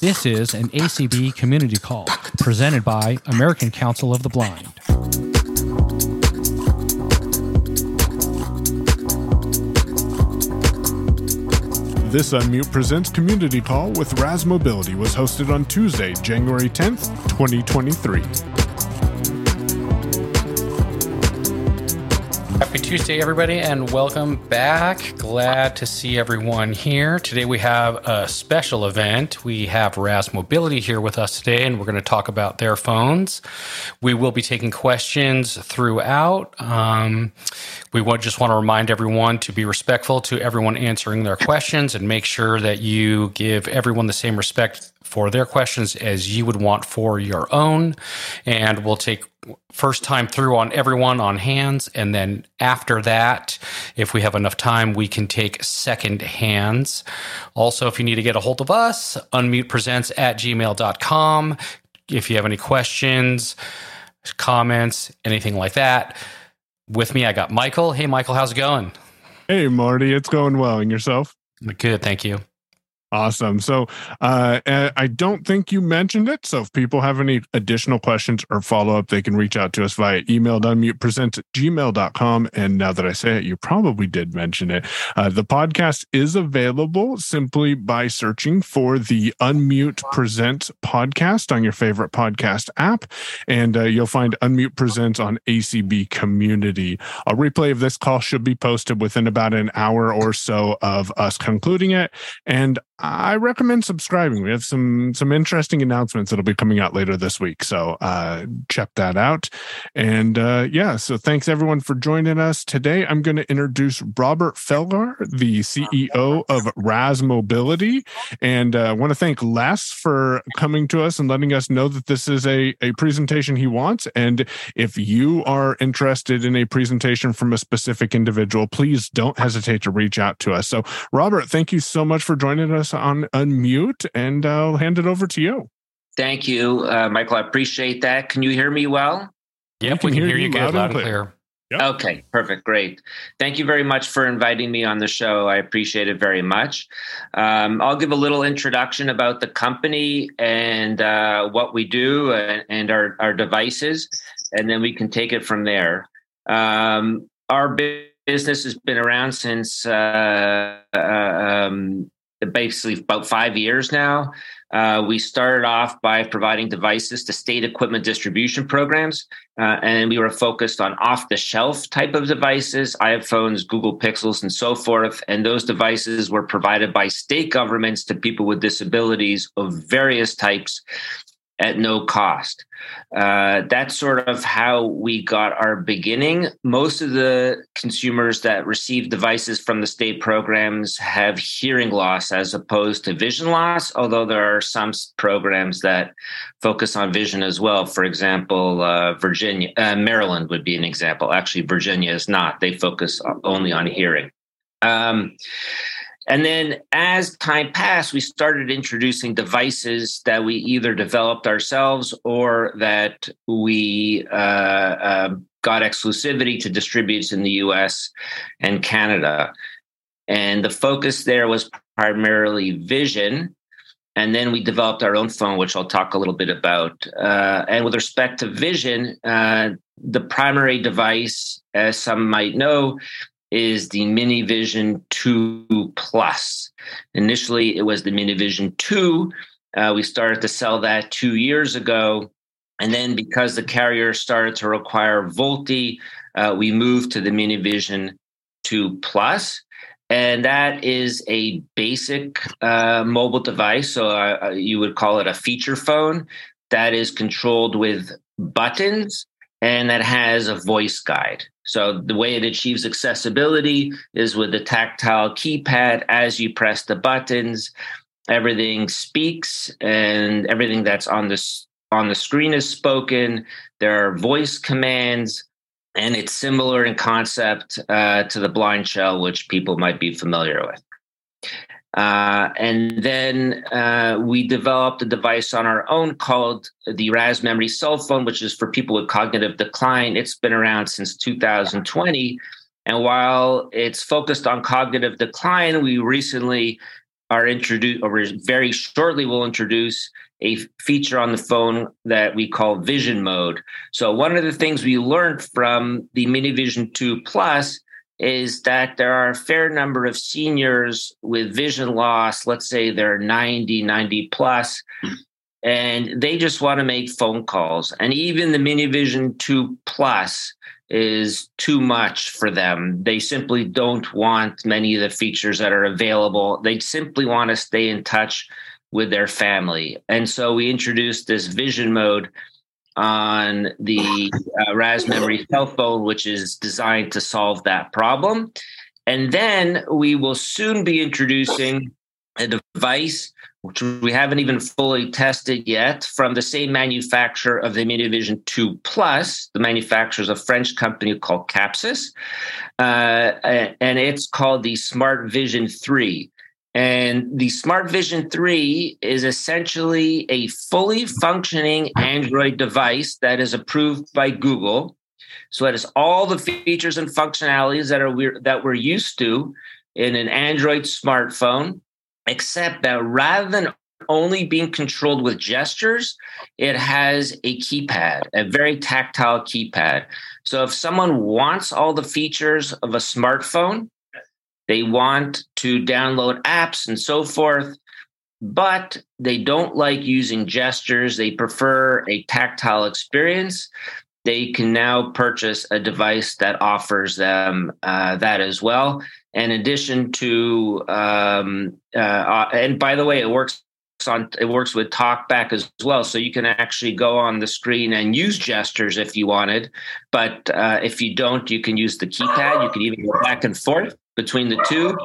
This is an ACB community call presented by American Council of the Blind. This Unmute Presents community call with Raz Mobility was hosted on Tuesday, January 10th, 2023. Happy Tuesday, everybody, and welcome back. Glad to see everyone here. Today we have a special event. We have Raz Mobility here with us today, and we're going to talk about their phones. We will be taking questions throughout. Um, we just want to remind everyone to be respectful to everyone answering their questions and make sure that you give everyone the same respect for their questions as you would want for your own. And we'll take first time through on everyone on hands. And then after that, if we have enough time, we can take second hands. Also, if you need to get a hold of us, unmutepresents at gmail.com. If you have any questions, comments, anything like that. With me, I got Michael. Hey, Michael, how's it going? Hey, Marty, it's going well. And yourself? Good, thank you. Awesome. So uh, I don't think you mentioned it. So if people have any additional questions or follow up, they can reach out to us via email unmutepresent at gmail.com. And now that I say it, you probably did mention it. Uh, the podcast is available simply by searching for the Unmute Present podcast on your favorite podcast app. And uh, you'll find Unmute Presents on ACB Community. A replay of this call should be posted within about an hour or so of us concluding it. And I recommend subscribing. We have some some interesting announcements that'll be coming out later this week, so uh, check that out. And uh, yeah, so thanks everyone for joining us today. I'm going to introduce Robert Felgar, the CEO of Raz Mobility, and uh, want to thank Les for coming to us and letting us know that this is a a presentation he wants. And if you are interested in a presentation from a specific individual, please don't hesitate to reach out to us. So, Robert, thank you so much for joining us on unmute, and I'll hand it over to you. Thank you, uh, Michael. I appreciate that. Can you hear me well? Yep, we can, we can hear, hear, you good, loud, loud and clear. clear. Yep. Okay, perfect. Great. Thank you very much for inviting me on the show. I appreciate it very much. Um, I'll give a little introduction about the company and uh, what we do and, and, our, our devices, and then we can take it from there. Um, our business has been around since uh, uh um, basically about five years now. Uh, we started off by providing devices to state equipment distribution programs, uh, and we were focused on off the shelf type of devices, iPhones, Google Pixels, and so forth. And those devices were provided by state governments to people with disabilities of various types at no cost. Uh, that's sort of how we got our beginning. Most of the consumers that receive devices from the state programs have hearing loss as opposed to vision loss, although there are some programs that focus on vision as well. For example, uh, Virginia, uh, Maryland would be an example. Actually, Virginia is not, they focus only on hearing. Um, and then as time passed, we started introducing devices that we either developed ourselves or that we uh, uh, got exclusivity to distribute in the US and Canada. And the focus there was primarily vision. And then we developed our own phone, which I'll talk a little bit about. Uh, and with respect to vision, uh, the primary device, as some might know, is the Minivision 2 Plus. Initially, it was the Minivision 2. Uh, we started to sell that two years ago. And then, because the carrier started to require VoLTE, uh, we moved to the Minivision 2 Plus. And that is a basic uh, mobile device. So uh, uh, you would call it a feature phone that is controlled with buttons and that has a voice guide. So the way it achieves accessibility is with the tactile keypad. As you press the buttons, everything speaks, and everything that's on this on the screen is spoken. There are voice commands, and it's similar in concept uh, to the BlindShell, which people might be familiar with. Uh, and then uh, we developed a device on our own called the Raz Memory Cell Phone, which is for people with cognitive decline. It's been around since 2020. And while it's focused on cognitive decline, we recently are introduced, or very shortly will introduce a feature on the phone that we call vision mode. So, one of the things we learned from the Mini Vision 2 Plus is that there are a fair number of seniors with vision loss. Let's say they're 90, 90 plus, and they just want to make phone calls. And even the Mini Vision 2 Plus is too much for them. They simply don't want many of the features that are available. They simply want to stay in touch with their family. And so we introduced this vision mode on the uh, Raz Memory cell phone, which is designed to solve that problem. And then we will soon be introducing a device which we haven't even fully tested yet from the same manufacturer of the MiniVision 2 Plus. The manufacturer is a French company called Kapsys, uh, and it's called the Smart Vision 3. And the Smart Vision 3 is essentially a fully functioning Android device that is approved by Google. So it has all the features and functionalities that are that we're used to in an Android smartphone, except that rather than only being controlled with gestures, it has a keypad, a very tactile keypad. So if someone wants all the features of a smartphone, they want to download apps and so forth, but they don't like using gestures. They prefer a tactile experience. They can now purchase a device that offers them uh, that as well. In addition to, um, uh, uh and by the way, it works on it works with talkback as well so you can actually go on the screen and use gestures if you wanted but uh, if you don't you can use the keypad you can even go back and forth between the two.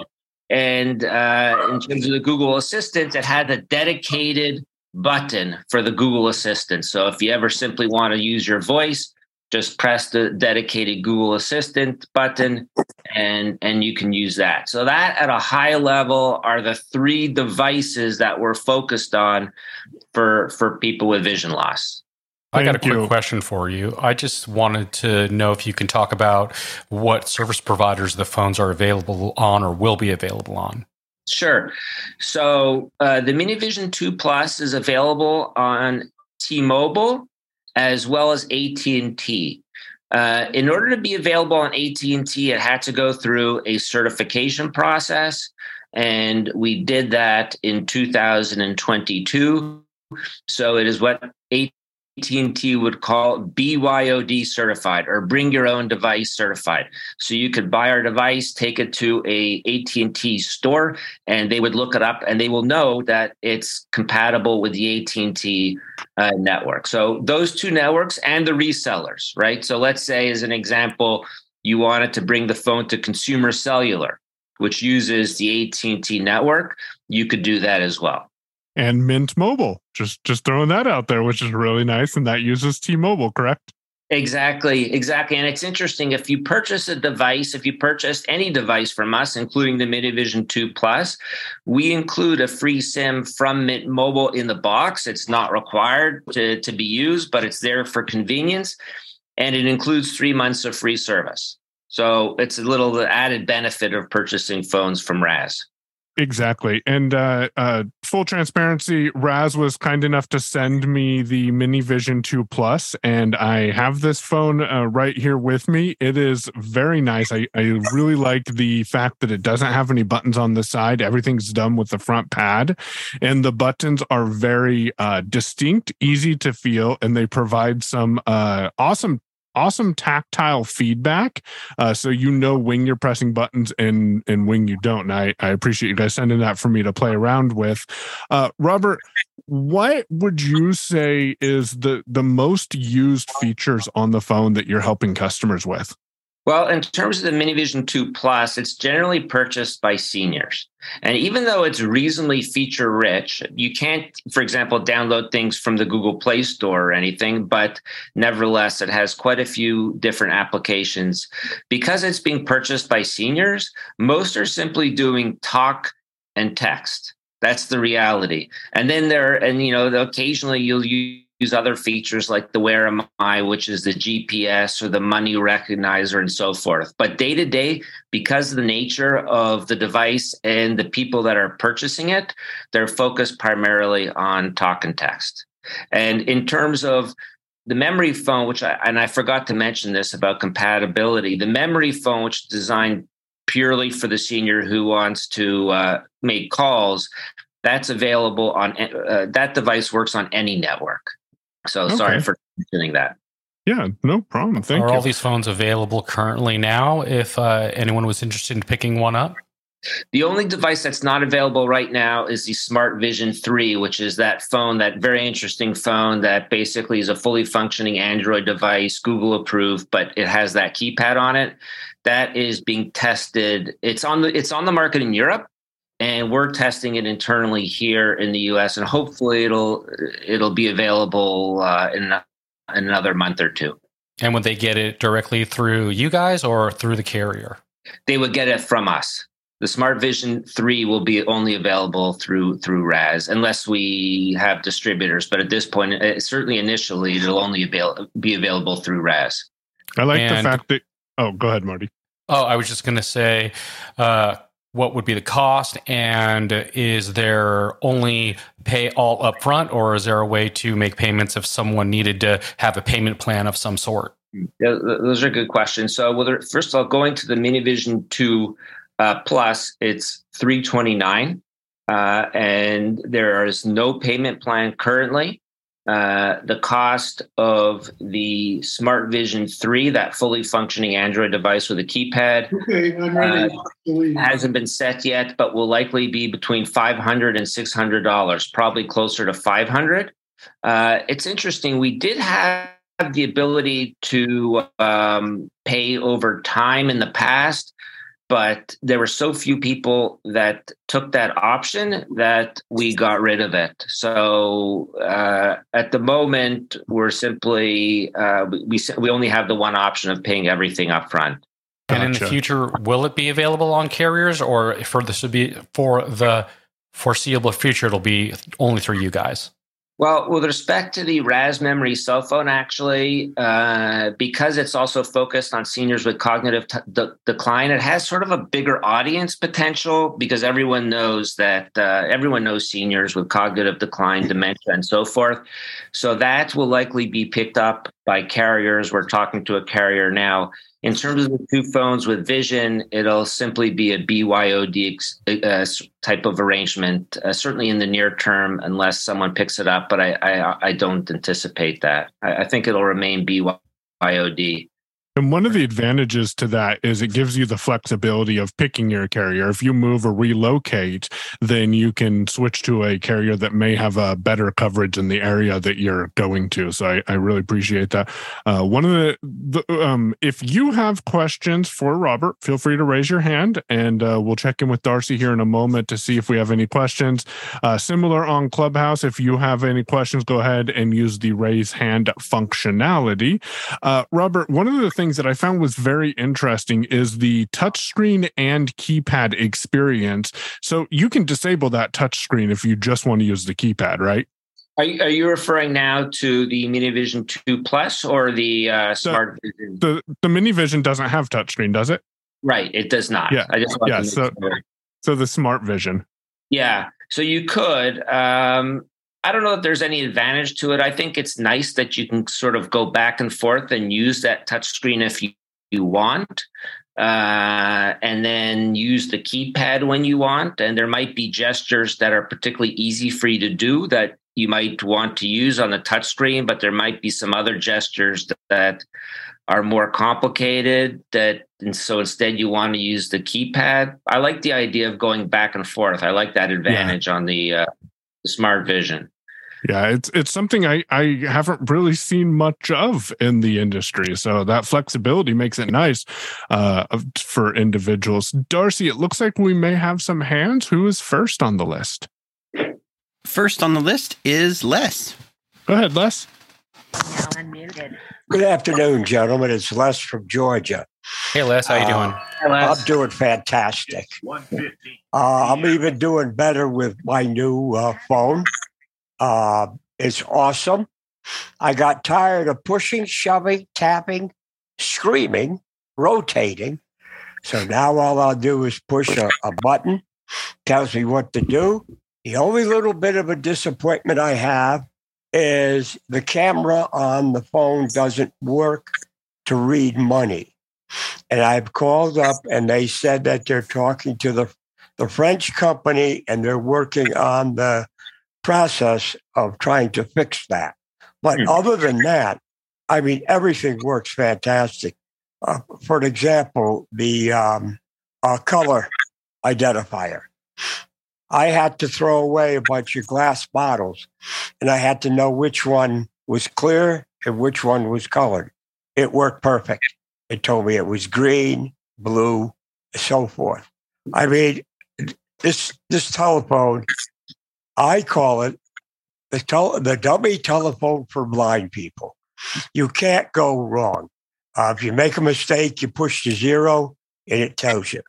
And uh, in terms of the Google Assistant, it had a dedicated button for the Google Assistant. So if you ever simply want to use your voice, just press the dedicated Google Assistant button and and you can use that. So that at a high level are the three devices that we're focused on for for people with vision loss. I got a quick you. question for you. I just wanted to know if you can talk about what service providers the phones are available on or will be available on. Sure. So uh, the MiniVision 2 Plus is available on T-Mobile as well as AT&T. Uh, in order to be available on AT&T, it had to go through a certification process, and we did that in 2022. So it is what AT&T would call BYOD certified or bring your own device certified. So you could buy our device, take it to a AT&T store and they would look it up and they will know that it's compatible with the AT&T uh, network. So those two networks and the resellers, right? So let's say as an example, you wanted to bring the phone to consumer cellular, which uses the AT&T network, you could do that as well and Mint Mobile. Just just throwing that out there, which is really nice, and that uses T-Mobile, correct? Exactly, exactly. And it's interesting if you purchase a device, if you purchase any device from us, including the MiniVision 2 Plus, we include a free SIM from Mint Mobile in the box. It's not required to, to be used, but it's there for convenience. And it includes three months of free service. So it's a little added benefit of purchasing phones from Raz. Exactly. And uh, uh, full transparency, Raz was kind enough to send me the Mini Vision 2 Plus, and I have this phone uh, right here with me. It is very nice. I, I really like the fact that it doesn't have any buttons on the side. Everything's done with the front pad, and the buttons are very uh, distinct, easy to feel, and they provide some uh, awesome awesome tactile feedback uh, so you know when you're pressing buttons and and when you don't and I, I appreciate you guys sending that for me to play around with. Uh, robert what would you say is the the most used features on the phone that you're helping customers with well, in terms of the MiniVision 2 Plus, it's generally purchased by seniors. And even though it's reasonably feature rich, you can't, for example, download things from the Google Play Store or anything, but nevertheless, it has quite a few different applications. Because it's being purchased by seniors, most are simply doing talk and text. That's the reality. And then there, and you know, occasionally you'll use use other features like the Where Am I, which is the GPS or the money recognizer and so forth. But day to day, because of the nature of the device and the people that are purchasing it, they're focused primarily on talk and text. And in terms of the memory phone, which I and I forgot to mention this about compatibility, the memory phone, which is designed purely for the senior who wants to uh, make calls, that's available on uh, that device works on any network. So okay. sorry for mentioning that. Yeah, no problem. Thank Are you. all these phones available currently now? If uh, anyone was interested in picking one up, the only device that's not available right now is the Smart Vision 3, which is that phone, that very interesting phone that basically is a fully functioning Android device, Google approved, but it has that keypad on it. That is being tested. It's on the it's on the market in Europe and we're testing it internally here in the US and hopefully it'll it'll be available uh, in, in another month or two. And would they get it directly through you guys or through the carrier? They would get it from us. The Smart Vision 3 will be only available through through Raz unless we have distributors. But at this point, uh, certainly initially, it'll only avail- be available through Raz. I like and, the fact that. Oh, go ahead, Marty. Oh, I was just going to say, uh, what would be the cost, and is there only pay all upfront, or is there a way to make payments if someone needed to have a payment plan of some sort? Yeah, those are good questions. So, whether first of all, going to the Minivision Two uh, plus, it's 329 uh, and there is no payment plan currently. Uh, the cost of the Smart Vision 3, that fully functioning Android device with a keypad, okay, i'm uh, hasn't been set yet, but will likely be between $500 and $600, probably closer to 500 uh, It's interesting. We did have the ability to um, pay over time in the past but there were so few people that took that option that we got rid of it. So uh, at the moment, we're simply uh, we we only have the one option of paying everything up front. And in the future, will it be available on carriers, or for this to be for the foreseeable future, it'll be only through you guys? Well, with respect to the Raz memory cell phone, actually, uh, because it's also focused on seniors with cognitive decline, it has sort of a bigger audience potential because everyone knows that uh, everyone knows seniors with cognitive decline, dementia, and so forth. So that will likely be picked up by carriers. We're talking to a carrier now in terms of the two phones with Vision, it'll simply be a BYOD uh, type of arrangement, uh, certainly in the near term, unless someone picks it up. But I, I, I don't anticipate that. I, I think it'll remain BYOD. And one of the advantages to that is it gives you the flexibility of picking your carrier. If you move or relocate, then you can switch to a carrier that may have a better coverage in the area that you're going to. So I, I really appreciate that. Uh, one of the, the um, if you have questions for Robert, feel free to raise your hand and uh, we'll check in with Darcy here in a moment to see if we have any questions. Uh, similar on Clubhouse, if you have any questions, go ahead and use the raise hand functionality. Uh, Robert, one of the things things that I found was very interesting is the touchscreen and keypad experience. So you can disable that touchscreen if you just want to use the keypad, right? Are you, are you referring now to the Minivision 2 Plus or the uh, Smart the, Vision? The, the Minivision doesn't have touchscreen, does it? Right, it does not. Yeah, I just yeah. So, sure. so the Smart Vision. Yeah, so you could. Um, I don't know if there's any advantage to it. I think it's nice that you can sort of go back and forth and use that touchscreen if you, you want, uh, and then use the keypad when you want. And there might be gestures that are particularly easy for you to do that you might want to use on the touchscreen, but there might be some other gestures that, that are more complicated that and so instead you want to use the keypad i like the idea of going back and forth i like that advantage yeah. on the, uh, the smart vision yeah, it's it's something I I haven't really seen much of in the industry. So that flexibility makes it nice uh, for individuals. Darcy, it looks like we may have some hands. Who is first on the list? First on the list is Les. Go ahead, Les. Now unmuted. Good afternoon, gentlemen. It's Les from Georgia. Hey, Les, how you doing? Uh, I'm doing fantastic. Uh, I'm even doing better with my new uh, phone. Uh, it's awesome. I got tired of pushing, shoving, tapping, screaming, rotating. So now all I'll do is push a, a button, tells me what to do. The only little bit of a disappointment I have is the camera on the phone doesn't work to read money. And I've called up and they said that they're talking to the, the French company and they're working on the process of trying to fix that. But mm. other than that, I mean, everything works fantastic. Uh, for example, the um, uh, color identifier. I had to throw away a bunch of glass bottles and I had to know which one was clear and which one was colored. It worked perfect. It told me it was green, blue, so forth. I mean, this this telephone, I call it the tel- the dummy telephone for blind people. You can't go wrong. Uh, if you make a mistake, you push the zero and it tells you.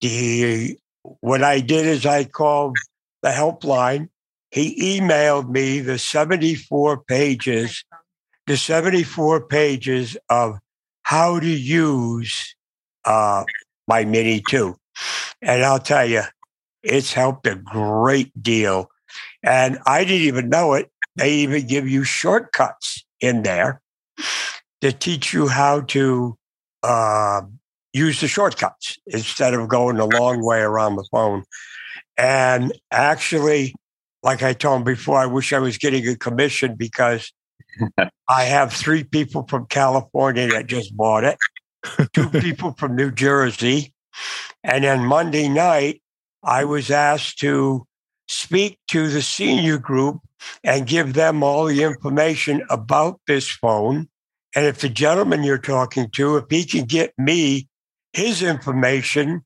The what I did is I called the helpline. He emailed me the 74 pages, the 74 pages of how to use uh, my Mini 2. And I'll tell you, it's helped a great deal. And I didn't even know it. They even give you shortcuts in there to teach you how to uh, use the shortcuts instead of going the long way around the phone. And actually, like I told him before, I wish I was getting a commission because I have three people from California that just bought it, two people from New Jersey. And then Monday night, I was asked to speak to the senior group and give them all the information about this phone. And if the gentleman you're talking to, if he can get me his information,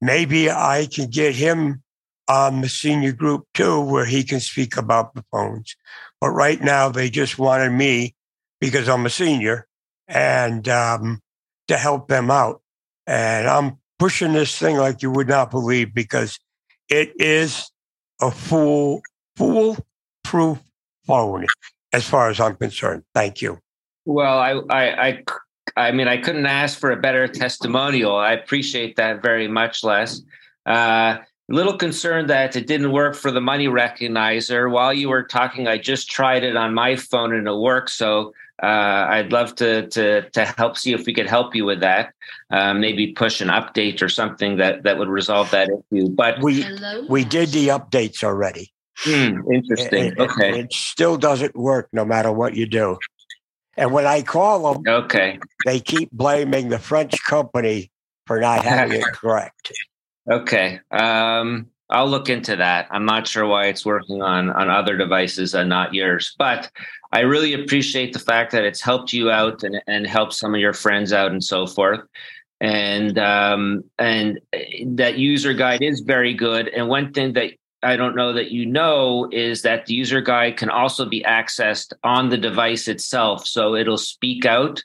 maybe I can get him on the senior group too, where he can speak about the phones. But right now, they just wanted me because I'm a senior and um, to help them out. And I'm pushing this thing like you would not believe because it is a fool fool proof phone as far as I'm concerned. Thank you. Well, I, I, I I mean, I couldn't ask for a better testimonial. I appreciate that very much, Les. Uh, little concerned that it didn't work for the money recognizer. While you were talking, I just tried it on my phone and it works. So uh, I'd love to to to help see if we could help you with that. Uh, maybe push an update or something that that would resolve that issue. But we we did the updates already. Hmm, interesting. It, okay. It, it still doesn't work no matter what you do. And when I call them, okay, they keep blaming the French company for not having it correct. Okay, um, I'll look into that. I'm not sure why it's working on on other devices and not yours, but I really appreciate the fact that it's helped you out and and helped some of your friends out and so forth. And um, and eh, that user guide is very good. And one thing that I don't know that you know is that the user guide can also be accessed on the device itself. So it'll speak out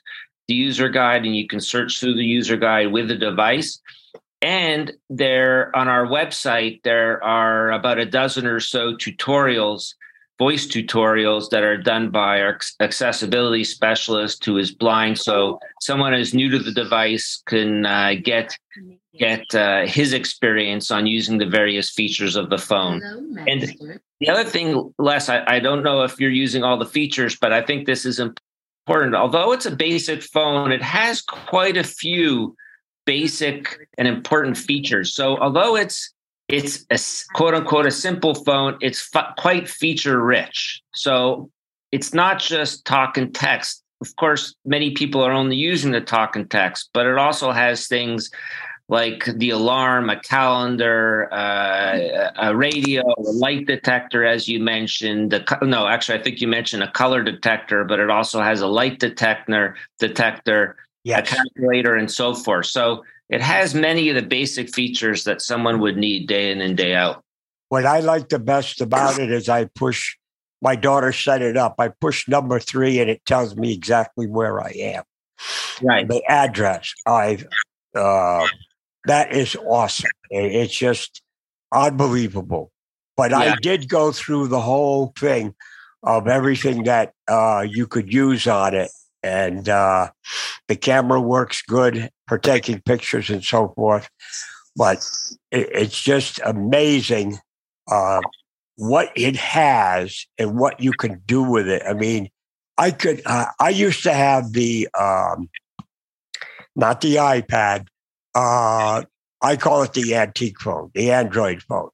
the user guide and you can search through the user guide with the device. And there on our website, there are about a dozen or so tutorials, voice tutorials that are done by our accessibility specialist who is blind. So someone who's new to the device can uh, get get uh, his experience on using the various features of the phone. Hello, and the other thing, Les, I, I don't know if you're using all the features, but I think this is important. Although it's a basic phone, it has quite a few basic and important features. So although it's it's a quote unquote a simple phone, it's f- quite feature rich. So it's not just talk and text. Of course, many people are only using the talk and text, but it also has things like the alarm, a calendar, uh, a radio, a light detector, as you mentioned. The, no, actually, I think you mentioned a color detector, but it also has a light detector, detector, yes. a calculator, and so forth. So it has many of the basic features that someone would need day in and day out. What I like the best about it is I push. My daughter set it up. I push number three, and it tells me exactly where I am. Right. The address. I've uh, that is awesome. It's just unbelievable. But yeah. I did go through the whole thing of everything that uh, you could use on it. And uh, the camera works good for taking pictures and so forth. But it, it's just amazing uh, what it has and what you can do with it. I mean, I could, uh, I used to have the, um, not the iPad, uh, I call it the antique phone, the Android phone.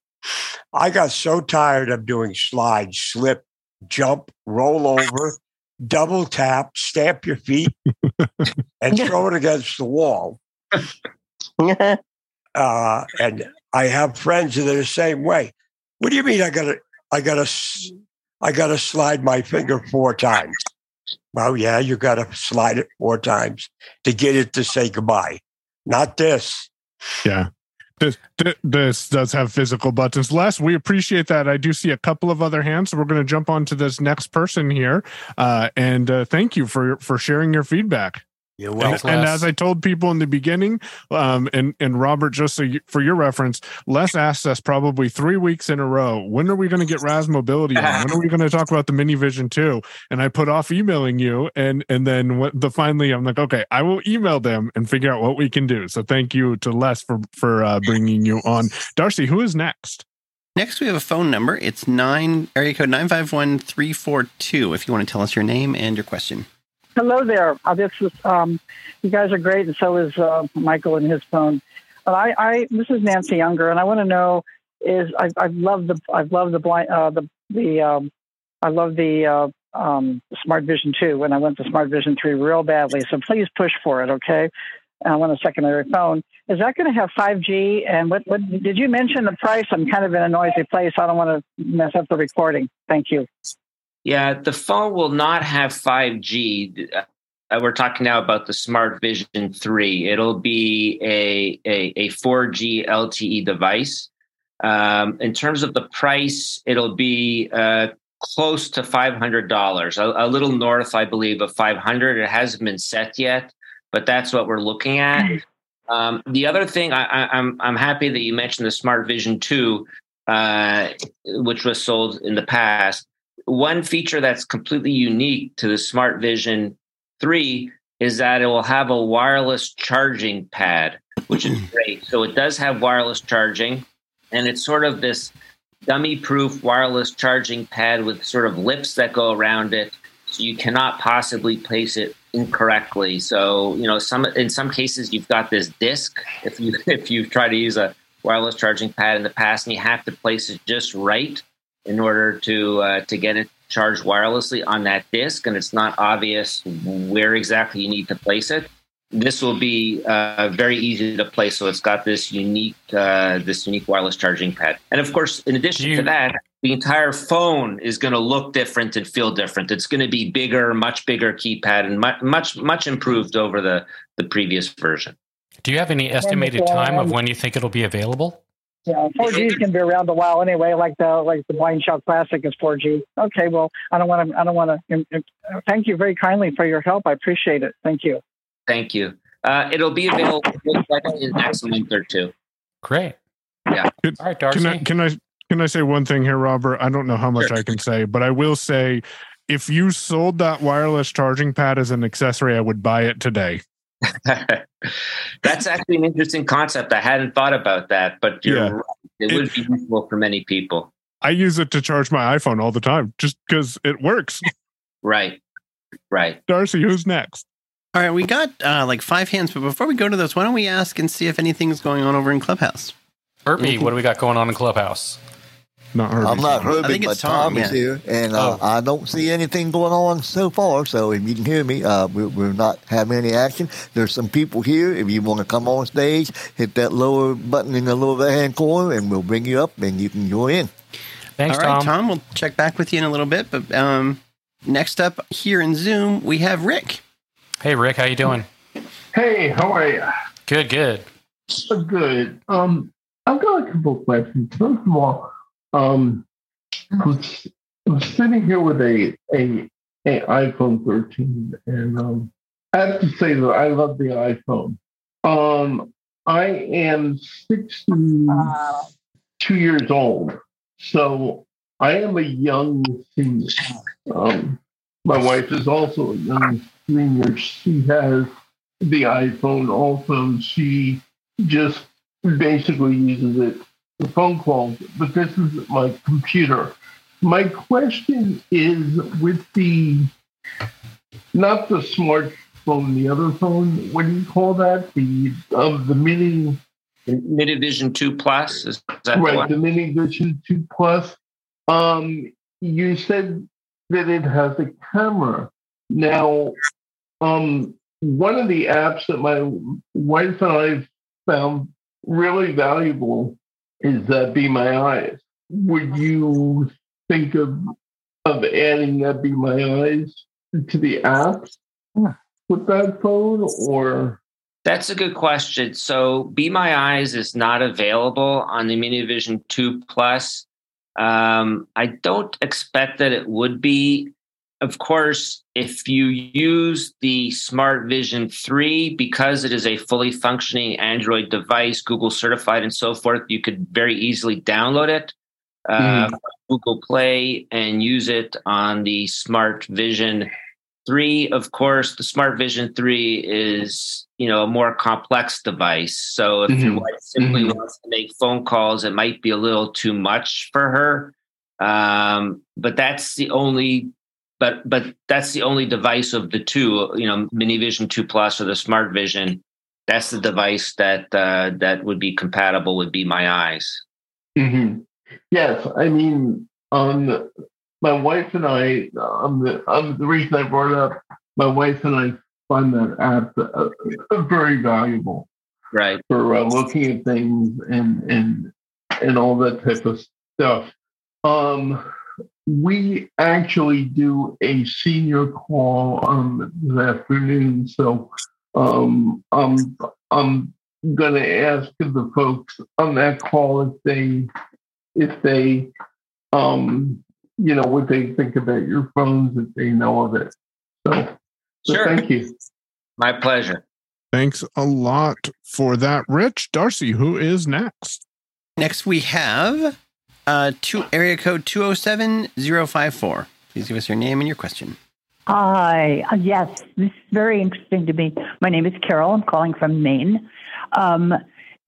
I got so tired of doing slide, slip, jump, roll over, double tap, stamp your feet, and throw it against the wall. Uh, and I have friends that are the same way. What do you mean? I got to, I got to, I got to slide my finger four times. Well, yeah, you got to slide it four times to get it to say goodbye. Not this. Yeah. This, this does have physical buttons. Les, we appreciate that. I do see a couple of other hands, so we're going to jump on to this next person here. Uh, and uh, thank you for for sharing your feedback. You're And, and as I told people in the beginning, um, and and Robert, just so you, for your reference, Les asked us probably three weeks in a row, when are we going to get Raz Mobility on? When are we going to talk about the Mini Vision Two? And I put off emailing you, and and then what the finally, I'm like, okay, I will email them and figure out what we can do. So thank you to Les for for uh, bringing you on, Darcy. Who is next? Next, we have a phone number. It's nine area code nine five one three four two. If you want to tell us your name and your question. Hello there. Uh, this is um, you guys are great, and so is uh, Michael and his phone. But I, I this is Nancy Younger, and I want to know is I, I love the I love the blind uh, the the um, I love the uh, um, Smart Vision two when I went to Smart Vision three real badly. So please push for it, okay? I want a secondary phone. Is that going to have five G? And what what did you mention the price? I'm kind of in a noisy place. I don't want to mess up the recording. Thank you. Yeah, the phone will not have 5G. Uh, we're talking now about the Smart Vision 3. It'll be a, a, a 4G LTE device. Um, in terms of the price, it'll be uh, close to $500, a, a little north, I believe, of 500. It hasn't been set yet, but that's what we're looking at. Um, the other thing, I, I, I'm I'm happy that you mentioned the Smart Vision 2, uh, which was sold in the past one feature that's completely unique to the Smart Vision 3 is that it will have a wireless charging pad, which is great. So it does have wireless charging, and it's sort of this dummy proof wireless charging pad with sort of lips that go around it. So you cannot possibly place it incorrectly. So, you know, some in some cases you've got this disc if you if you've tried to use a wireless charging pad in the past and you have to place it just right in order to uh, to get it charged wirelessly on that disk, and it's not obvious where exactly you need to place it. This will be uh, very easy to place. So it's got this unique uh, this unique wireless charging pad, and of course, in addition You- to that, the entire phone is going to look different and feel different. It's going to be bigger, much bigger keypad, and much much much improved over the the previous version. Do you have any estimated time of when you think it'll be available? Yeah, 4G is going to be around a while anyway. Like the like the BlindShell Classic is 4G. Okay, well, I don't want to. I don't want to. Thank you very kindly for your help. I appreciate it. Thank you. Thank you. Uh, it'll be available in the next month or two. Great. Yeah. Good. All right, Darcy. Can I can I can I say one thing here, Robert? I don't know how much Sure. I can say, but I will say if you sold that wireless charging pad as an accessory, I would buy it today. That's actually an interesting concept. I hadn't thought about that, but you're Yeah. right. It, would be useful for many people. I use it to charge my iPhone all the time just because it works. Right. Right. Darcy, who's next? All right, we got uh, like five hands, but before we go to those, why don't we ask and see if anything's going on over in Clubhouse? Herbie, what do we got going on in Clubhouse? Not Herbie. I'm not I Herbie, think but it's Tom, Tom, is yeah. here, and uh, Oh. I don't see anything going on so far. So if you can hear me, uh, we're, we're not having any action. There's some people here. If you want to come on stage, hit that lower button in the lower right hand corner, and we'll bring you up, and you can join in. Thanks, All right, Tom. Tom. we'll check back with you in a little bit. But um, next up here in Zoom, we have Rick. Hey, Rick, how you doing? Hey, how are you? Good, good. Good. Um, I've got a couple of questions. First of all, um, I'm, I was sitting here with a a, a iPhone 13, and um, I have to say that I love the iPhone. Um, I am 62 years old, so I am a young senior. Um, my wife is also a young senior. She has the iPhone also. She just basically uses it for phone calls, but this is my computer. My question is with the not the smartphone, the other phone. What do you call that? The of the mini Mini Vision Two Plus is that right, the the Mini Vision Two Plus. Um, you said that it has a camera. Now, um, one of the apps that my wife and I found really valuable is that Be My Eyes. Would you think of of adding that Be My Eyes to the app with that phone, or That's a good question. So, Be My Eyes is not available on the Minivision 2 Plus. Um, I don't expect that it would be. Of course, if you use the Smart Vision 3, because it is a fully functioning Android device, Google certified and so forth, you could very easily download it, uh, from Google Play, and use it on the Smart Vision 3. Of course, the Smart Vision 3 is you know a more complex device. So if your Mhm. wife simply Mhm. wants to make phone calls, it might be a little too much for her. Um, but that's the only but but that's the only device of the two, you know, Mini Vision 2 Plus or the Smart Vision. That's the device that uh, that would be compatible with Be My Eyes. mm-hmm. Yes, I mean, um, my wife and I, um, the, um, the reason I brought it up, my wife and I find that app uh, uh, very valuable Right. for uh, looking at things and and and all that type of stuff. Um, we actually do a senior call um, this afternoon, so um, I'm I'm gonna ask the folks on that call if they if they um you know what they think about your phones if they know of it. So, so Sure. thank you. My pleasure. Thanks a lot for that, Rich. Darcy, who is next? Next, we have uh, two area code 207054. Please give us your name and your question. Hi. Uh, yes, this is very interesting to me. My name is Carol. I'm calling from Maine. Um,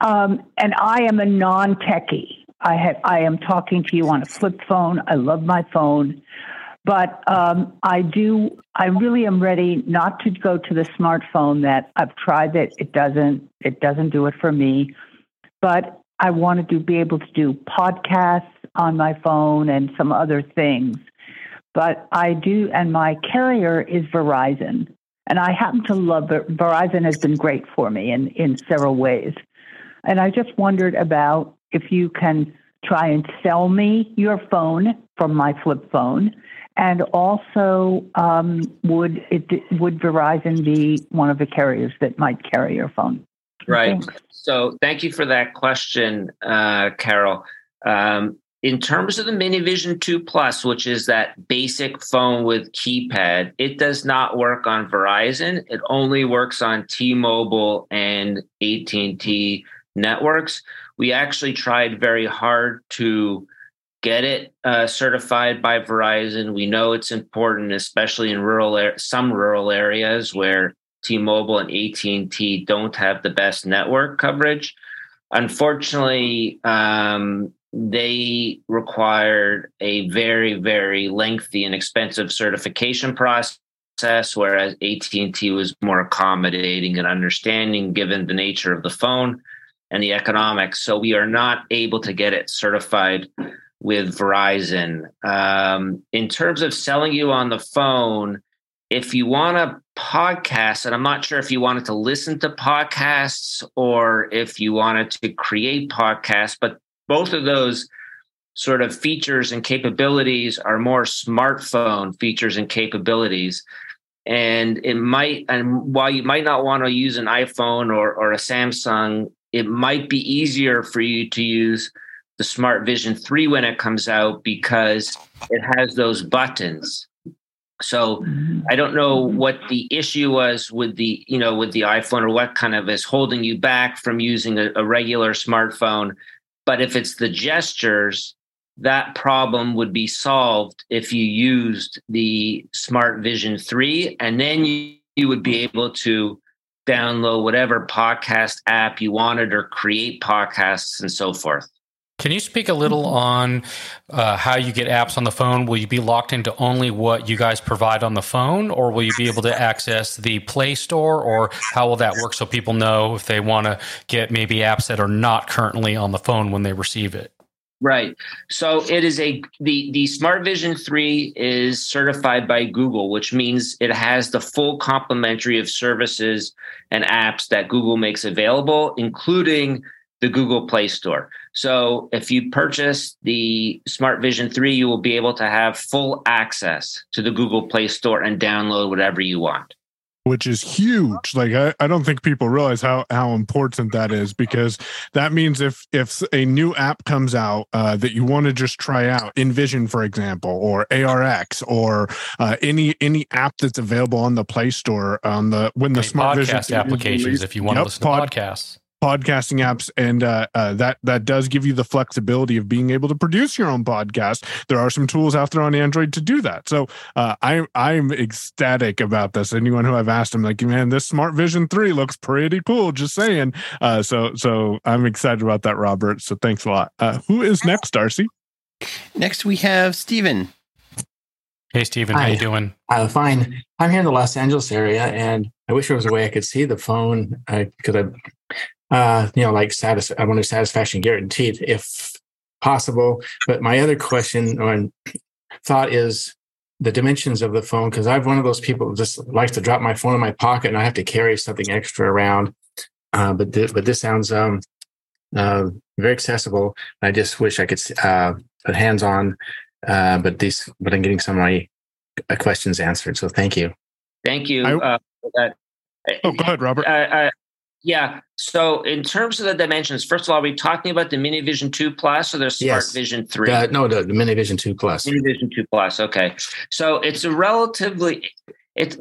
um, and I am a non techie. I, have, I am talking to you on a flip phone. I love my phone. But um, I do, I really am ready not to go to the smartphone that I've tried that it doesn't, it doesn't do it for me. But I wanted to be able to do podcasts on my phone and some other things but I do, and my carrier is Verizon. And I happen to love it. Verizon has been great for me in, in several ways. And I just wondered about if you can try and sell me your phone from my flip phone. And also, um, would it would Verizon be one of the carriers that might carry your phone? Right. So thank you for that question, uh, Carol. Um, in terms of the Minivision 2 Plus, which is that basic phone with keypad, it does not work on Verizon. It only works on T-Mobile and AT&T networks. We actually tried very hard to get it uh, certified by Verizon. We know it's important, especially in rural some rural areas where T-Mobile and AT&T don't have the best network coverage. Unfortunately, um, they required a very, very lengthy and expensive certification process, whereas AT&T was more accommodating and understanding given the nature of the phone and the economics. So we are not able to get it certified with Verizon. Um, in terms of selling you on the phone, if you want to podcast, and I'm not sure if you wanted to listen to podcasts or if you wanted to create podcasts, but both of those sort of features and capabilities are more smartphone features and capabilities. And it might, and while you might not want to use an iPhone or, or a Samsung, it might be easier for you to use the Smart Vision 3 when it comes out because it has those buttons. So mm-hmm. I don't know mm-hmm. what the issue was with the, you know, with the iPhone or what kind of is holding you back from using a, a regular smartphone. But if it's the gestures, that problem would be solved if you used the Smart Vision 3, and then you, you would be able to download whatever podcast app you wanted or create podcasts and so forth. Can you speak a little on uh, how you get apps on the phone? Will you be locked into only what you guys provide on the phone, or will you be able to access the Play Store, or how will that work so people know if they want to get maybe apps that are not currently on the phone when they receive it? Right. So it is a the the Smart Vision 3 is certified by Google, which means it has the full complementary of services and apps that Google makes available, including the Google Play Store. So if you purchase the Smart Vision 3, you will be able to have full access to the Google Play Store and download whatever you want. Which is huge. Like I, I don't think people realize how how important that is because that means if if a new app comes out uh, that you want to just try out, Envision for example, or ARX, or uh, any any app that's available on the Play Store on the when the Any Smart podcast Vision applications if you want to Yep, listen pod- podcasts. Podcasting apps and uh, uh, that that does give you the flexibility of being able to produce your own podcast. There are some tools out there on android to do that. So uh, i i'm ecstatic about this. Anyone who i've asked i'm like man this smart vision 3 looks pretty cool just saying. Uh, so so i'm excited about that robert. So thanks a lot. Uh, who is next darcy? Next, we have Stephen. Hey, Steven, how you doing? Uh, fine. I'm here in the Los Angeles area, and I wish there was a way I could see the phone. Because I, uh, you know, like satis- I want a satisfaction guaranteed if possible. But my other question or thought is the dimensions of the phone because I'm one of those people who just likes to drop my phone in my pocket and I have to carry something extra around. Uh, but thi- but this sounds um, uh, very accessible. I just wish I could uh, put hands on. Uh, but these, but I'm getting some of my uh, questions answered. So thank you. Thank you. I- uh, that. oh go ahead robert uh, yeah. So in terms of the dimensions, first of all, we're we talking about the Mini Vision 2 Plus or the Smart Yes. Vision 3? Uh, no, the, the Mini Vision Two Plus. Mini Vision 2 Plus. Okay. So it's a relatively it's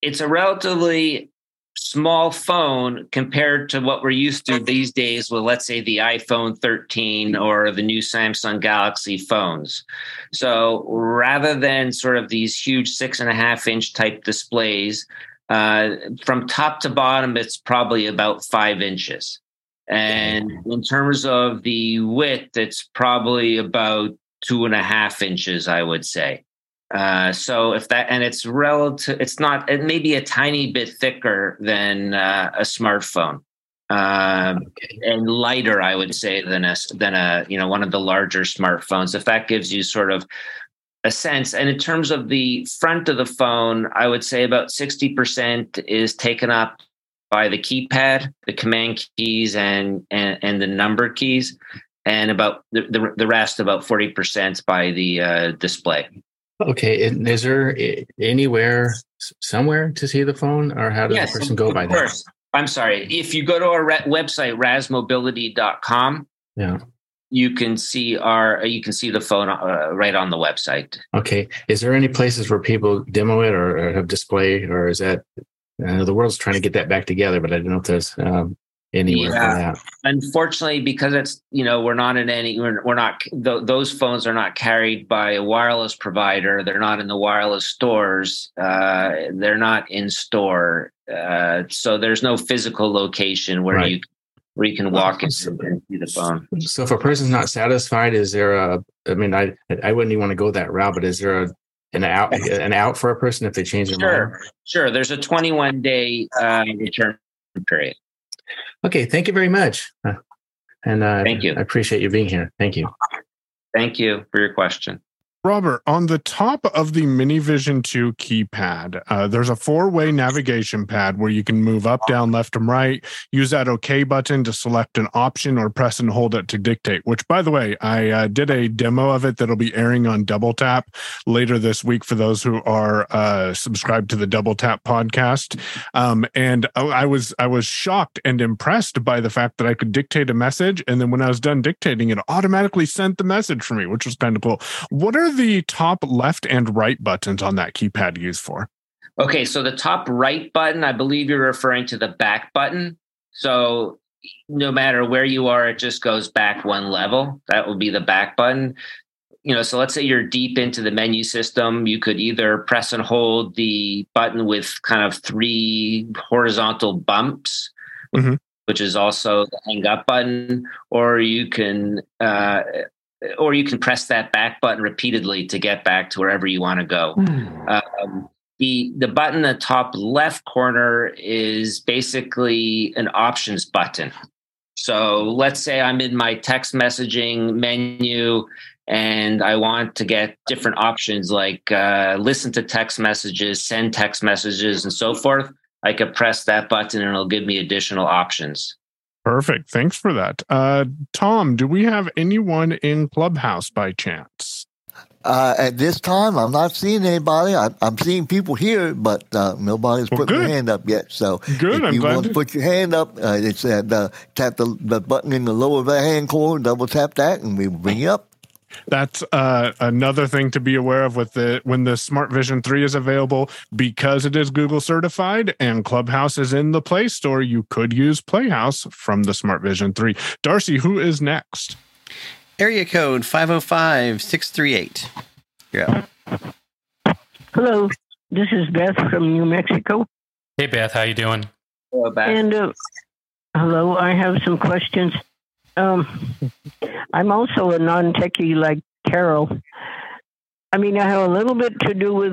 it's a relatively small phone compared to what we're used to these days with let's say the iPhone 13 or the new Samsung Galaxy phones. So rather than sort of these huge six and a half inch type displays, uh, from top to bottom, it's probably about five inches. And in terms of the width, it's probably about two and a half inches, I would say. Uh, so if that, and it's relative, it's not, it may be a tiny bit thicker than uh, a smartphone. Um, and lighter, I would say, than a than a you know one of the larger smartphones. If that gives you sort of a sense. And in terms of the front of the phone, I would say about 60% is taken up by the keypad, the command keys, and and, and the number keys, and about the, the, the rest, about 40% by the uh, display. Okay. And is there anywhere, somewhere to see the phone, or how does Yes, the person go by of that? course. I'm sorry. If you go to our website, razmobility.com, Yeah. You can see our you can see the phone uh, right on the website. Okay. Is there any places where people demo it or, or have display, or is that uh, the world's trying to get that back together? But I don't know if there's um, anywhere Yeah. for that. unfortunately because it's you know we're not in any we're, we're not th- those phones are not carried by a wireless provider they're not in the wireless stores uh, they're not in store uh, so there's no physical location where Right. you where you can walk in and see the phone So if a person's not satisfied, is there a? I mean, I I wouldn't even want to go that route, but is there a an out an out for a person if they change their mind? sure sure there's a 21 day uh, return period Okay, thank you very much. Uh, And uh, Thank you. I appreciate you being here. Thank you. thank you for your question Robert, on the top of the Minivision 2 keypad, uh, there's a four way navigation pad where you can move up, down, left, and right. Use that OK button to select an option or press and hold it to dictate, which, by the way, I uh, did a demo of it that'll be airing on Double Tap later this week for those who are uh, subscribed to the Double Tap podcast. Um, and I was I was shocked and impressed by the fact that I could dictate a message, and then when I was done dictating, it automatically sent the message for me, which was kind of cool. What are the top left and right buttons on that keypad used for? Okay, so the top right button, I believe you're referring to the back button. So no matter where you are, it just goes back one level. That will be the back button. you know, so let's say you're deep into the menu system, you could either press and hold the button with kind of three horizontal bumps, Mhm. which is also the hang up button, or you can uh, or you can press that back button repeatedly to get back to wherever you want to go. Um, the the button in the top left corner is basically an options button. So let's say I'm in my text messaging menu and I want to get different options like uh, listen to text messages, send text messages, and so forth. I could press that button and it'll give me additional options. Perfect. Thanks for that. Uh, Tom, do we have anyone in Clubhouse by chance? Uh, at this time, I'm not seeing anybody. I, I'm seeing people here, but uh, nobody's Well, put their hand up yet. So Good, if I'm you want to to- put your hand up, uh, it's at uh, tap the, the button in the lower right hand corner, double tap that, and we bring you up. That's uh, another thing to be aware of with the when the Smart Vision 3 is available because it is Google certified and Clubhouse is in the Play Store. You could use Playhouse from the Smart Vision 3. Darcy, who is next? Area code 505 638. You're up. Hello, this is Beth from New Mexico. Hey Beth, how you doing? Hello, Beth. And uh, hello, I have some questions. Um, I'm also a non-techie like Carol. I mean, I have a little bit to do with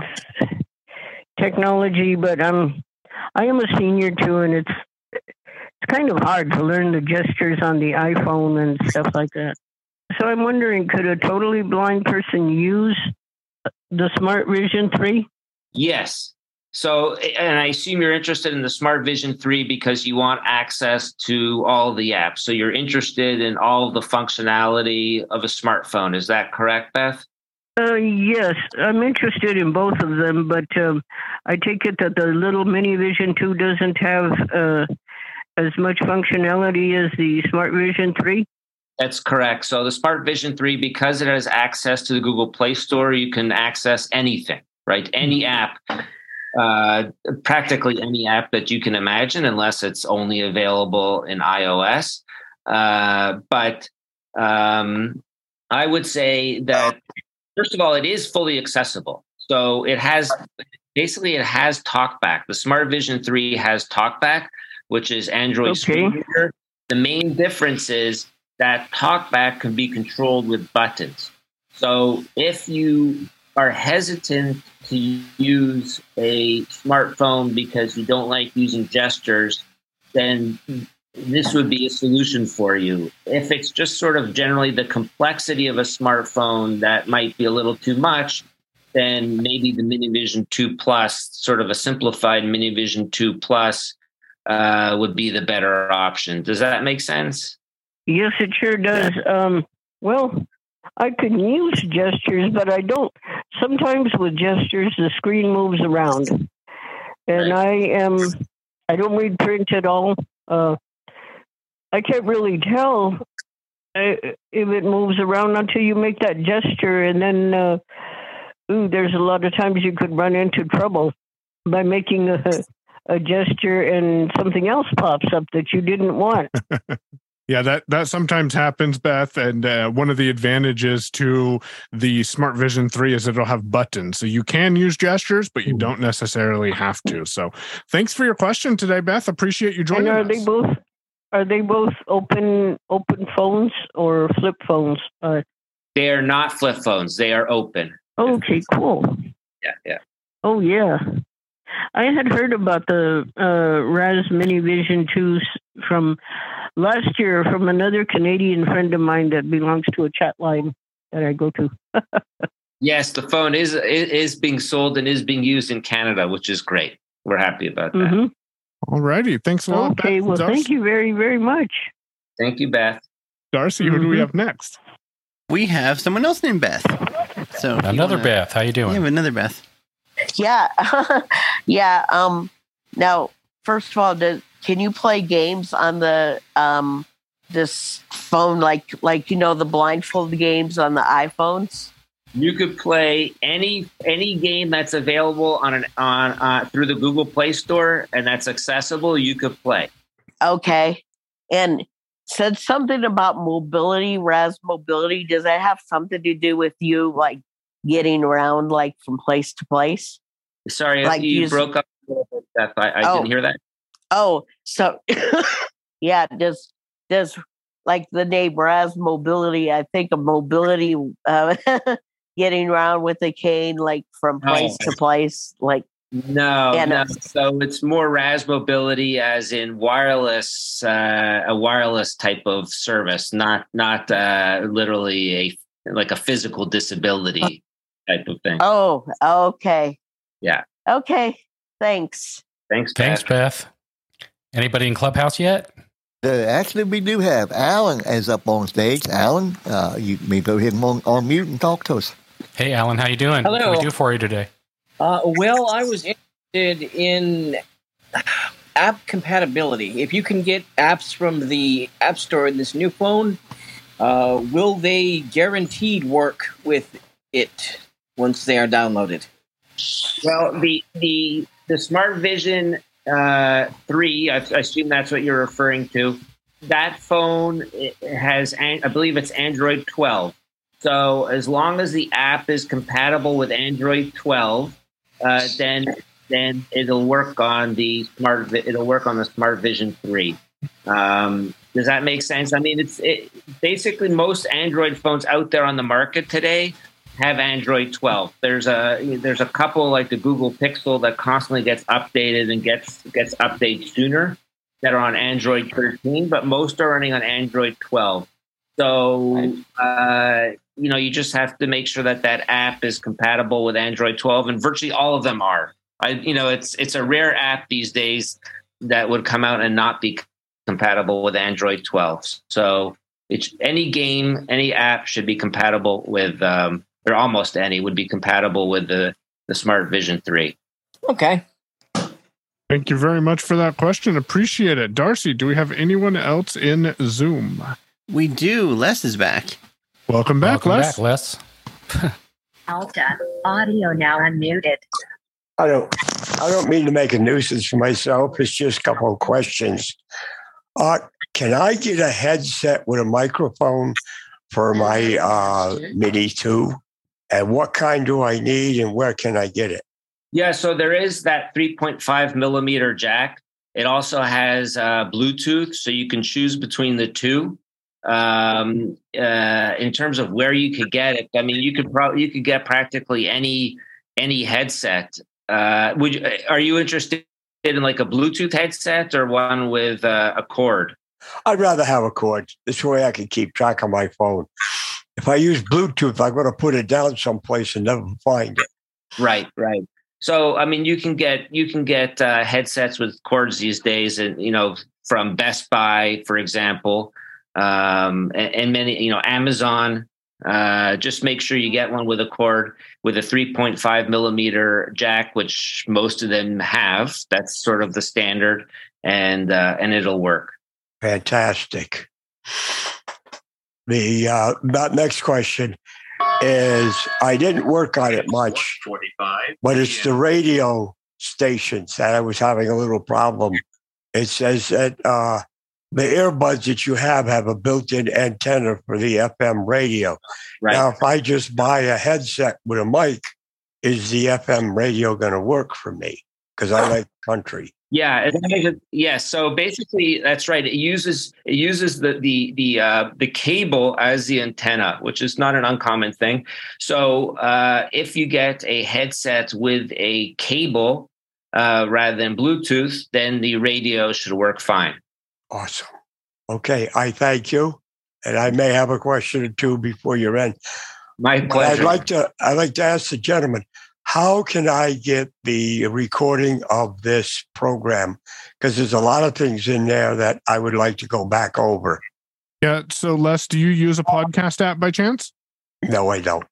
technology, but I'm I am a senior too, and it's it's kind of hard to learn the gestures on the iPhone and stuff like that. So I'm wondering, could a totally blind person use the Smart Vision Three? Yes. So, and I assume you're interested in the Smart Vision 3 because you want access to all the apps. So, you're interested in all the functionality of a smartphone. Is that correct, Beth? Uh, yes, I'm interested in both of them, but um, I take it that the little Mini Vision 2 doesn't have uh, as much functionality as the Smart Vision 3. That's correct. So, the Smart Vision 3, because it has access to the Google Play Store, you can access anything, right? Any app, uh, practically any app that you can imagine, unless it's only available in iOS. Uh, but um, I would say that, first of all, it is fully accessible. So, it has basically it has TalkBack. The Smart Vision 3 has TalkBack, which is Android Okay. screen reader. The main difference is that TalkBack can be controlled with buttons. So if you are hesitant to use a smartphone because you don't like using gestures, then this would be a solution for you. If it's just sort of generally the complexity of a smartphone that might be a little too much, then maybe the Minivision 2 Plus, sort of a simplified Minivision 2 Plus, uh, would be the better option. Does that make sense? Yes, it sure does. Um, well, I can use gestures, but I don't. Sometimes with gestures, the screen moves around, and I am. I don't read print at all. Uh, I can't really tell uh, if it moves around until you make that gesture, and then uh, ooh, there's a lot of times you could run into trouble by making a, a gesture and something else pops up that you didn't want. Yeah, that that sometimes happens, Beth. And uh, one of the advantages to the Smart Vision 3 is it'll have buttons. So you can use gestures, but you don't necessarily have to. So thanks for your question today, Beth. Appreciate you joining. And joining are us. they both are they both open open phones or flip phones? Uh, They are not flip phones. They are open. okay, cool. Yeah, yeah. Oh yeah, I had heard about the uh, Raz Mini Vision 2s from last year from another Canadian friend of mine that belongs to a chat line that I go to. Yes, the phone is is being sold and is being used in Canada, which is great. We're happy about that. hmm All righty. Thanks a lot. Okay, Beth. well, Darcy, thank you very very much. Thank you, Beth. Darcy, who do we Mhm. have next? We have someone else named Beth. So Another wanna- Beth. How you doing? we have another Beth. Yeah. yeah. Um now first of all, does, can you play games on the um this phone like like you know the blindfold games on the iPhones? You could play any any game that's available on an on uh, through the Google Play Store and that's accessible. You could play. Okay. And said something about mobility, Raz mobility. Does that have something to do with you like getting around like from place to place? Sorry, Like you broke up. a little bit, Beth. I, I Oh. didn't hear that. Oh, so yeah, does does like the name Raz mobility? I think of mobility, uh, getting around with a cane, like from place Oh. to place, like No, Yeah, no. no. So it's more Raz mobility, as in wireless, uh, a wireless type of service, not not uh, literally a like a physical disability type of thing. oh, okay, Yeah. okay, thanks. Thanks. Thanks, Beth. Anybody in Clubhouse yet? Uh, actually, we do have Alan as up on stage. Alan, uh, you may go ahead and on, on mute and talk to us. Hey, Alan, how you doing? What can Hello. we do for you today? Uh, well, I was interested in app compatibility. If you can get apps from the App Store in this new phone, uh, will they guaranteed work with it once they are downloaded? Well, the the the Smart Vision uh, three, I, I assume that's what you're referring to. That phone has, I believe it's Android 12. So as long as the app is compatible with Android 12, uh, then then it'll work on the smart. It'll work on the Smart Vision three. Um, does that make sense? I mean, it's it, basically most Android phones out there on the market today have Android 12. There's a there's a couple like the Google Pixel that constantly gets updated and gets gets updates sooner that are on Android 13, but most are running on Android 12. So uh, you know you just have to make sure that that app is compatible with Android 12, and virtually all of them are. I you know it's it's a rare app these days that would come out and not be compatible with Android 12. So it's any game, any app should be compatible with, um, or almost any would be compatible with the the Smart Vision 3. Okay. Thank you very much for that question. Appreciate it. Darcy, do we have anyone else in Zoom? We do. Les is back. Welcome back, Welcome Les. back, Les. Alta, audio now unmuted. I don't I don't mean to make a nuisance for myself. It's just a couple of questions. Uh, can I get a headset with a microphone for my uh, Mini 2? And what kind do I need and where can I get it? Yeah, so there is that 3.5 millimeter jack. It also has uh, Bluetooth, so you can choose between the two. Um, uh, in terms of where you could get it, I mean, you could probably you could get practically any any headset. Uh, would you, are you interested in like a Bluetooth headset or one with uh, a cord? I'd rather have a cord. This way I can keep track of my phone. If I use Bluetooth, I'm going to put it down someplace and never find it. Right, right. So I mean, you can get you can get uh, headsets with cords these days, and you know, from Best Buy, for example, um, and, and many, you know, Amazon. Uh, just make sure you get one with a cord with a 3.5 millimeter jack, which most of them have. That's sort of the standard, and uh, and it'll work. Fantastic. The uh, that next question is I didn't work on it much, but it's the radio stations that I was having a little problem. It says that uh, the earbuds that you have have a built-in antenna for the FM radio. Right. Now, if I just buy a headset with a mic, is the FM radio going to work for me? Because I like country. Yeah, it, yeah. So basically, that's right. It uses it uses the the the uh, the cable as the antenna, which is not an uncommon thing. So uh, if you get a headset with a cable uh, rather than Bluetooth, then the radio should work fine. Awesome. Okay, I thank you, and I may have a question or two before you end. My pleasure. I'd like to. I'd like to ask the gentleman, how can I get the recording of this program? Because there's a lot of things in there that I would like to go back over. Yeah. So, Les, do you use a podcast app by chance? No, I don't.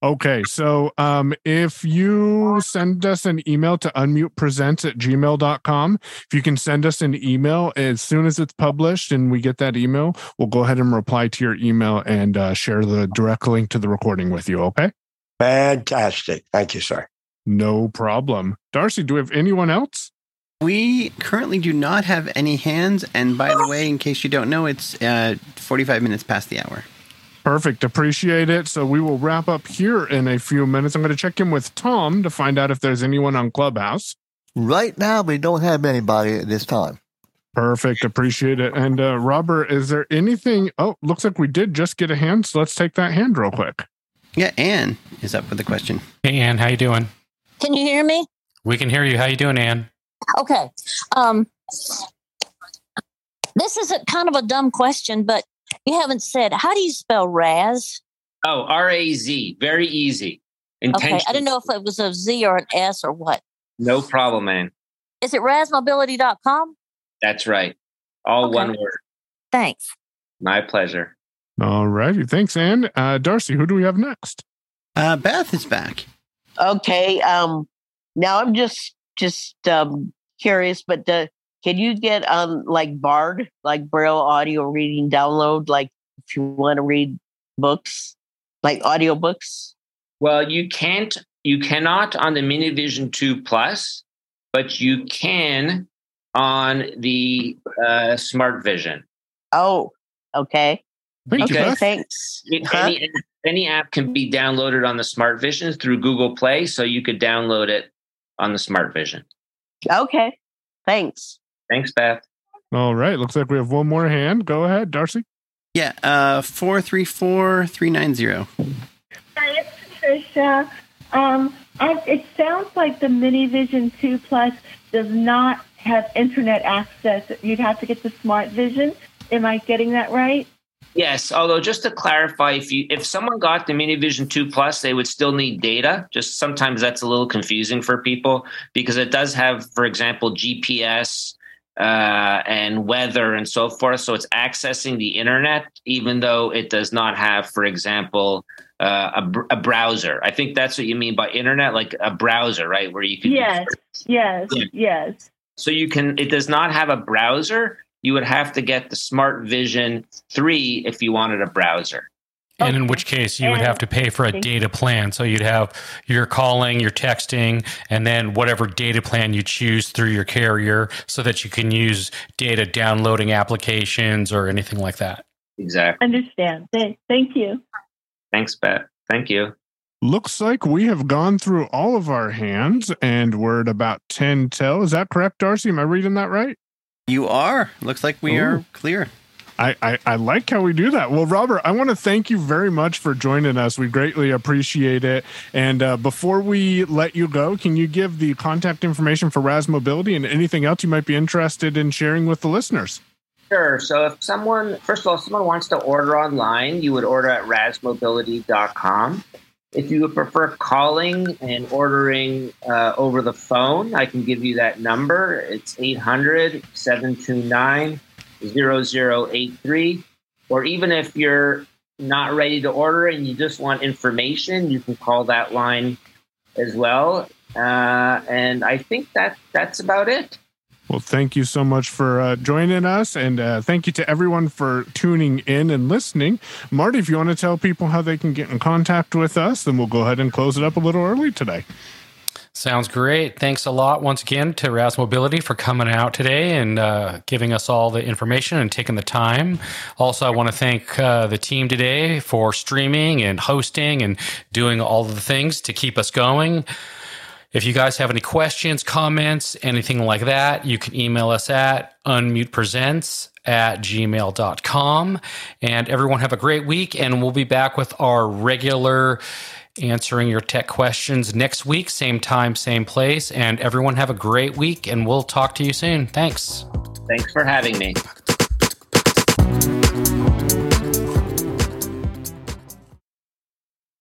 Okay. So, um, if you send us an email to unmutepresents at gmail.com, if you can send us an email as soon as it's published and we get that email, we'll go ahead and reply to your email and uh, share the direct link to the recording with you. Okay. Fantastic. Thank you, sir. No problem. Darcy, do we have anyone else? We currently do not have any hands. And by the way, in case you don't know, it's uh, 45 minutes past the hour. Perfect. Appreciate it. So we will wrap up here in a few minutes. I'm going to check in with Tom to find out if there's anyone on Clubhouse. Right now, we don't have anybody at this time. Perfect. Appreciate it. And uh, Robert, is there anything? Oh, looks like we did just get a hand. So let's take that hand real quick. Yeah, Anne is up with a question. Hey, Anne, how you doing? Can you hear me? We can hear you. How you doing, Anne? Okay. Um, this is a kind of a dumb question, but you haven't said how do you spell Raz? Oh, R A Z. Very easy. Okay, I didn't know if it was a Z or an S or what. No problem, man. Is it razmobility.com? That's right. All Okay. one word. Thanks. My pleasure. All righty. Thanks, Anne. Uh, Darcy, who do we have next? Uh, Beth is back. Okay. Um. Now I'm just just um curious, but uh, can you get um like Bard, like Braille audio reading download, like if you want to read books, like audio books? Well, you can't, you cannot on the Minivision 2 Plus, but you can on the uh, Smart Vision. Oh, okay. Thank okay, thanks. It- Huh? Any, any app can be downloaded on the Smart Vision through Google Play, so you could download it on the Smart Vision. Okay. Thanks. Thanks, Beth. All right. Looks like we have one more hand. Go ahead, Darcy. Yeah, uh, 434 390. Hi, it's Patricia. Um, I, it sounds like the Mini Vision 2 Plus does not have internet access. You'd have to get the Smart Vision. Am I getting that right? Yes, although just to clarify, if you if someone got the Minivision 2 Plus, they would still need data. Just sometimes that's a little confusing for people because it does have, for example, GPS uh, and weather and so forth. So it's accessing the internet, even though it does not have, for example, uh, a, a browser. I think that's what you mean by internet, like a browser, right? Where you can Yes, yes, Yeah. yes. so you can it does not have a browser. You would have to get the Smart Vision 3 if you wanted a browser. And in which case you would have to pay for a data plan. So you'd have your calling, your texting, and then whatever data plan you choose through your carrier so that you can use data downloading applications or anything like that. Exactly. Understand. Th- Thank you. Thanks, Beth. Thank you. Looks like we have gone through all of our hands and we're at about 10 till. Is that correct, Darcy? Am I reading that right? You are. Looks like we are clear. I, I, I like how we do that. Well, Robert, I want to thank you very much for joining us. We greatly appreciate it. And uh, before we let you go, can you give the contact information for Raz Mobility and anything else you might be interested in sharing with the listeners? Sure. So if someone, first of all, if someone wants to order online, you would order at razmobility.com. If you would prefer calling and ordering uh, over the phone, I can give you that number. It's 800 729 0083. Or even if you're not ready to order and you just want information, you can call that line as well. Uh, and I think that that's about it. Well, thank you so much for uh, joining us. And uh, thank you to everyone for tuning in and listening. Marty, if you want to tell people how they can get in contact with us, then we'll go ahead and close it up a little early today. Sounds great. Thanks a lot once again to Raz Mobility for coming out today and uh, giving us all the information and taking the time. Also, I want to thank uh, the team today for streaming and hosting and doing all the things to keep us going. If you guys have any questions, comments, anything like that, you can email us at unmutepresents at gmail.com. And everyone have a great week, and we'll be back with our regular answering your tech questions next week, same time, same place. And everyone have a great week, and we'll talk to you soon. Thanks. Thanks for having me.